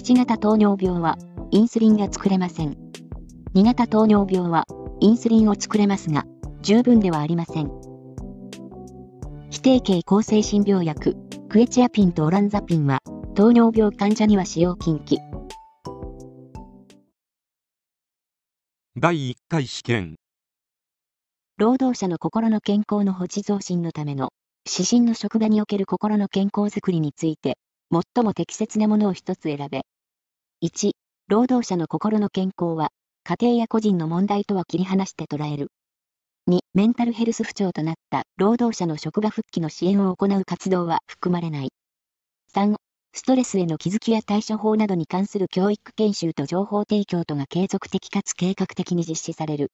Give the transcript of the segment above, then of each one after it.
1型糖尿病は、インスリンが作れません。2型糖尿病は、インスリンを作れますが、十分ではありません。非定型抗精神病薬、クエチアピンとオランザピンは、糖尿病患者には使用禁忌。第1回試験労働者の心の健康の保持増進のための指針の職場における心の健康づくりについて、最も適切なものを一つ選べ。1、労働者の心の健康は、家庭や個人の問題とは切り離して捉える。2、メンタルヘルス不調となった労働者の職場復帰の支援を行う活動は含まれない。3、ストレスへの気づきや対処法などに関する教育研修と情報提供とが継続的かつ計画的に実施される。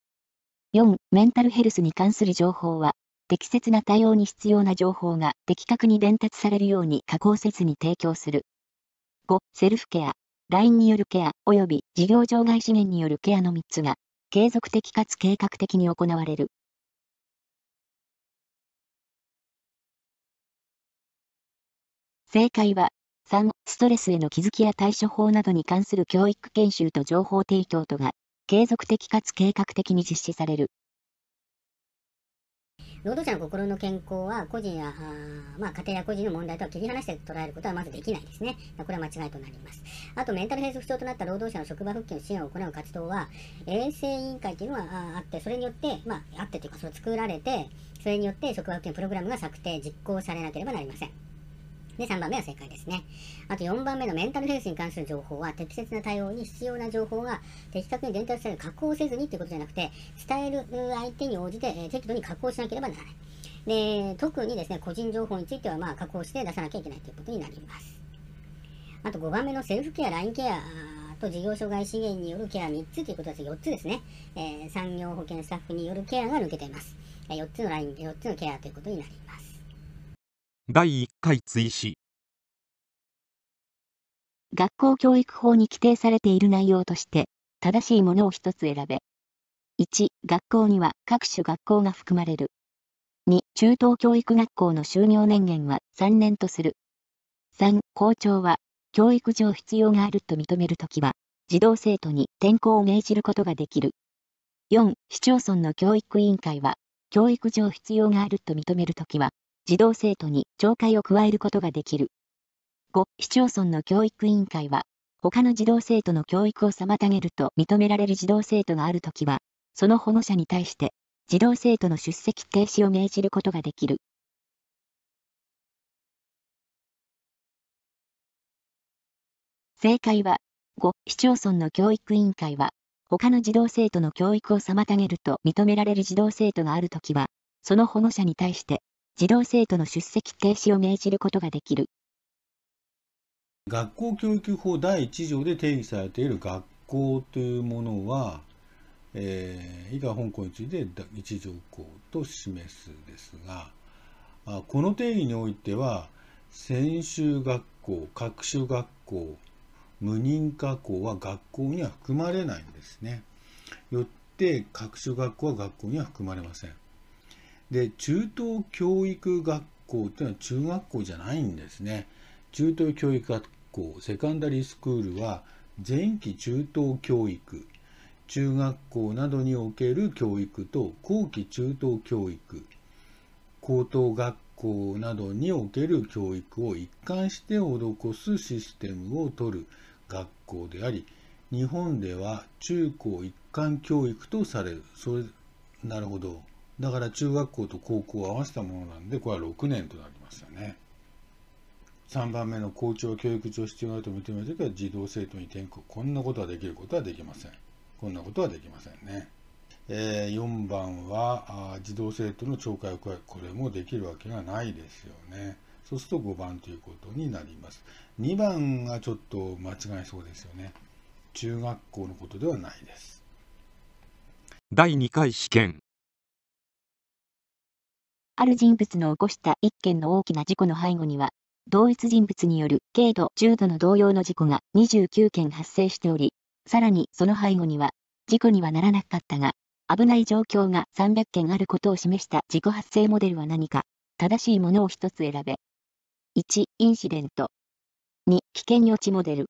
4. メンタルヘルスに関する情報は、適切な対応に必要な情報が的確に伝達されるように加工せずに提供する。5. セルフケア、LINE によるケア及び事業場外資源によるケアの3つが、継続的かつ計画的に行われる。正解は、3、ストレスへの気づきや対処法などに関する教育研修と情報提供とが、継続的かつ計画的に実施される。労働者の心の健康は個人や、まあ、家庭や個人の問題とは切り離して捉えることはまずできないですね。これは間違いとなります。あと、メンタルヘルス不調となった労働者の職場復帰の支援を行う活動は、衛生委員会というのはあって、それによって、まあ、あってというか、それ作られて、それによって職場復帰のプログラムが策定、実行されなければなりません。で、3番目は正解ですね。あと4番目のメンタルヘルスに関する情報は、適切な対応に必要な情報が的確に伝達される加工せずにということじゃなくて、伝える相手に応じて、え、適度に加工しなければならない。で、特にですね、個人情報については、まあ、加工して出さなきゃいけないということになります。あと5番目のセルフケア、ラインケアと事業所外資源によるケア3つということです。4つですね。えー、産業保険スタッフによるケアが抜けています。4つのライン、4つのケアということになります。第1回追試学校教育法に規定されている内容として、正しいものを一つ選べ。1、学校には各種学校が含まれる。2、中等教育学校の就業年限は3年とする。3、校長は、教育上必要があると認めるときは、児童生徒に転校を命じることができる。4、市町村の教育委員会は、教育上必要があると認めるときは、児童生徒に懲戒を加えることができる。5、市町村の教育委員会は、他の児童生徒の教育を妨げると認められる児童生徒があるときは、その保護者に対して、児童生徒の出席停止を命じることができる。正解は、5、市町村の教育委員会は、他の児童生徒の教育を妨げると認められる児童生徒があるときは、その保護者に対して、児童生徒の出席停止を命じることができる。学校教育法第1条で定義されている学校というものは、えー、以下本校について一条項と示すですが、あこの定義においては、専修学校、各種学校、無認可校は学校には含まれないんですね。よって、各種学校は学校には含まれません。で、中等教育学校っていうのは中学校じゃないんですね。中等教育学校、セカンダリースクールは前期中等教育、中学校などにおける教育と後期中等教育、高等学校などにおける教育を一貫して施すシステムをとる学校であり、日本では中高一貫教育とされる。それ、なるほど。だから中学校と高校を合わせたものなんで、これは6年となりますよね。3番目の校長教育上必要があると認めるときは児童生徒に転校。こんなことはできることはできません。こんなことはできませんね。えー、4番は児童生徒の懲戒を加えこれもできるわけがないですよね。そうすると5番ということになります。2番がちょっと間違いそうですよね。中学校のことではないです。第2回試験ある人物の起こした一件の大きな事故の背後には、同一人物による軽度、重度の同様の事故が29件発生しており、さらにその背後には、事故にはならなかったが、危ない状況が300件あることを示した事故発生モデルは何か、正しいものを一つ選べ。1、インシデント。2、危険予知モデル。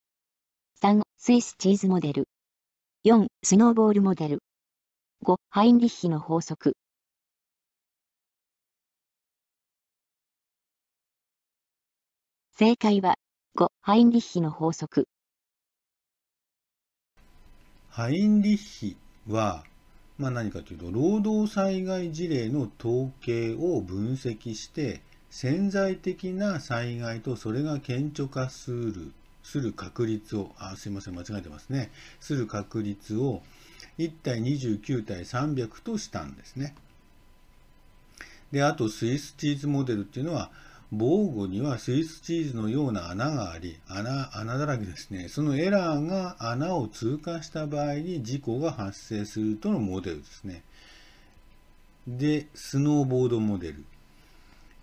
3、スイスチーズモデル。4、スノーボールモデル。5、ハインリッヒの法則。正解は、5、ハインリッヒの法則。ハインリッヒは、まあ、何かというと、労働災害事例の統計を分析して、潜在的な災害とそれが顕著化する、する確率を、あ、すいません、間違えてますね。する確率を1対29対300としたんですね。で、あとスイスチーズモデルっていうのは、防護にはスイスチーズのような穴があり、穴、穴だらけですね。そのエラーが穴を通過した場合に事故が発生するとのモデルですね。で、スノーボードモデル。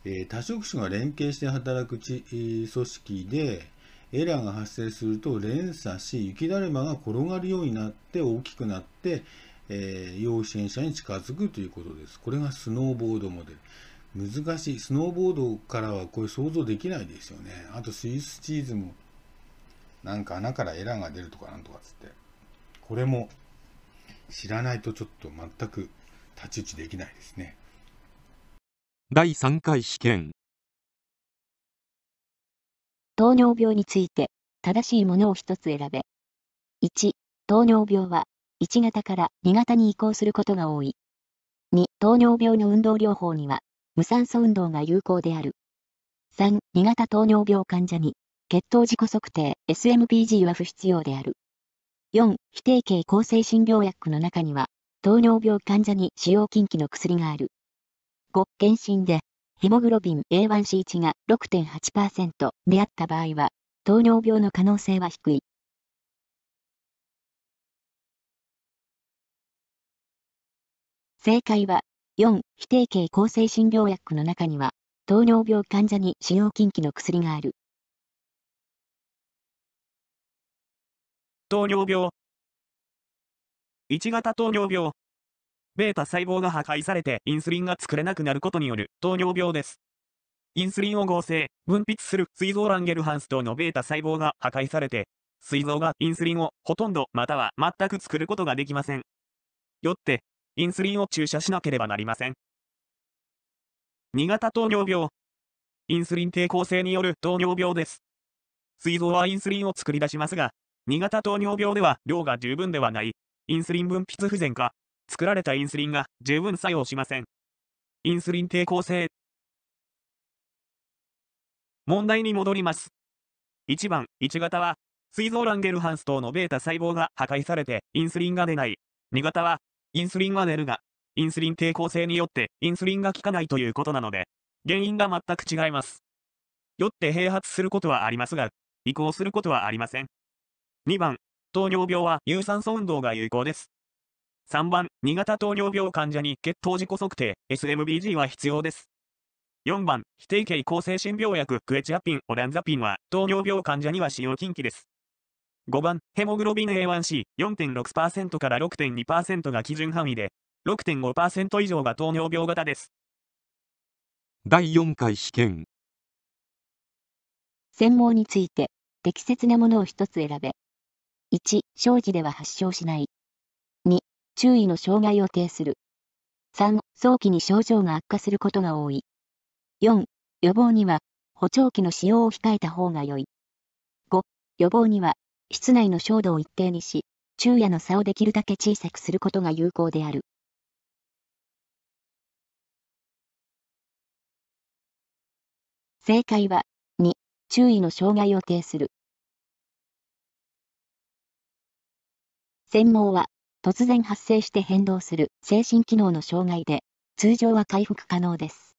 えー、多職種が連携して働く、組織で、エラーが発生すると連鎖し、雪だるまが転がるようになって大きくなって、えー、要支援者に近づくということです。これがスノーボードモデル。難しい。スノーボードからはこれ想像できないですよね。あとスイスチーズも、なんか穴からエラーが出るとかなんとかつって。これも知らないとちょっと全く太刀打ちできないですね。第3回試験。糖尿病について正しいものを一つ選べ。1、糖尿病は1型から2型に移行することが多い。2、糖尿病の運動療法には無酸素運動が有効である。3、2型糖尿病患者に、血糖自己測定 SMPG は不必要である。4、非定型抗精神病薬の中には、糖尿病患者に使用禁忌の薬がある。5、検診で、ヘモグロビン A1C 値が6.8%であった場合は、糖尿病の可能性は低い。正解は、4、非定型抗精神病薬の中には、糖尿病患者に使用禁忌の薬がある。糖尿病1型糖尿病ベータ細胞が破壊されてインスリンが作れなくなることによる糖尿病です。インスリンを合成、分泌する膵臓ランゲルハンス等のベータ細胞が破壊されて、膵臓がインスリンをほとんどまたは全く作ることができません。よって、インスリンを注射しなければなりません。2型糖尿病。インスリン抵抗性による糖尿病です。膵臓はインスリンを作り出しますが、2型糖尿病では量が十分ではない、インスリン分泌不全か、作られたインスリンが十分作用しません。インスリン抵抗性。問題に戻ります。1番、1型は、膵臓ランゲルハンス等のベータ細胞が破壊されてインスリンが出ない。2型は、インスリンは出るが、インスリン抵抗性によってインスリンが効かないということなので、原因が全く違います。よって併発することはありますが、移行することはありません。2番、糖尿病は有酸素運動が有効です。3番、2型糖尿病患者に血糖自己測定 SMBG は必要です。4番、非定型抗精神病薬クエチアピン、オランザピンは糖尿病患者には使用禁忌です。5番、ヘモグロビン A1C4.6% から6.2%が基準範囲で、6.5%以上が糖尿病型です。第4回試験。専門について、適切なものを一つ選べ。1、生児では発症しない。2、注意の障害を呈する。3、早期に症状が悪化することが多い。4、予防には、補聴器の使用を控えた方が良い。5、予防には、室内の照度を一定にし、昼夜の差をできるだけ小さくすることが有効である。正解は、2、注意の障害を呈する。専門は、突然発生して変動する精神機能の障害で、通常は回復可能です。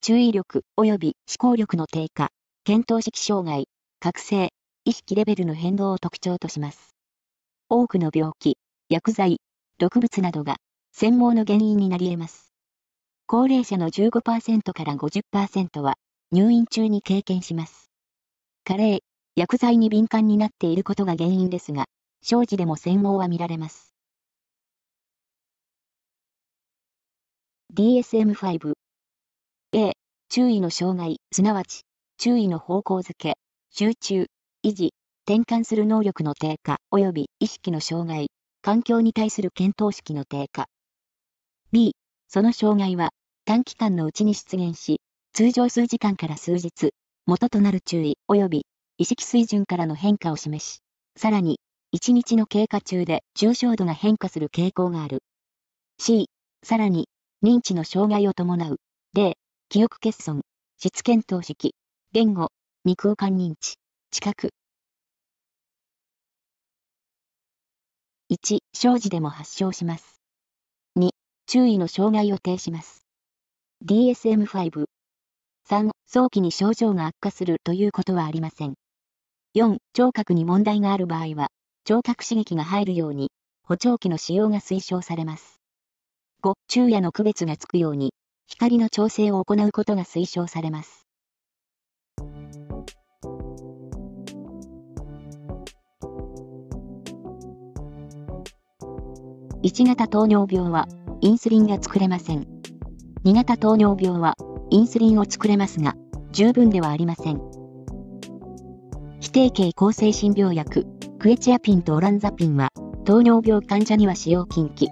注意力及び思考力の低下、検討式障害、覚醒、意識レベルの変動を特徴とします。多くの病気、薬剤、毒物などが専門の原因になり得ます。高齢者の15%から50%は入院中に経験します。加齢、薬剤に敏感になっていることが原因ですが、生児でも専門は見られます。DSM-5 A、注意の障害、すなわち、注意の方向づけ、集中、維持、転換する能力の低下及び意識の障害、環境に対する検討式の低下。B、その障害は短期間のうちに出現し、通常数時間から数日、元となる注意及び意識水準からの変化を示し、さらに、1日の経過中で重症度が変化する傾向がある。C、さらに、認知の障害を伴う。例、記憶欠損、質検討式、言語、未空間認知、知覚。1、生児でも発症します。2、注意の障害を呈します。DSM-5。3、早期に症状が悪化するということはありません。4、聴覚に問題がある場合は、聴覚刺激が入るように、補聴器の使用が推奨されます。5、昼夜の区別がつくように、光の調整を行うことが推奨されます。1型糖尿病は、インスリンが作れません。2型糖尿病は、インスリンを作れますが、十分ではありません。非定型抗精神病薬、クエチアピンとオランザピンは、糖尿病患者には使用禁忌。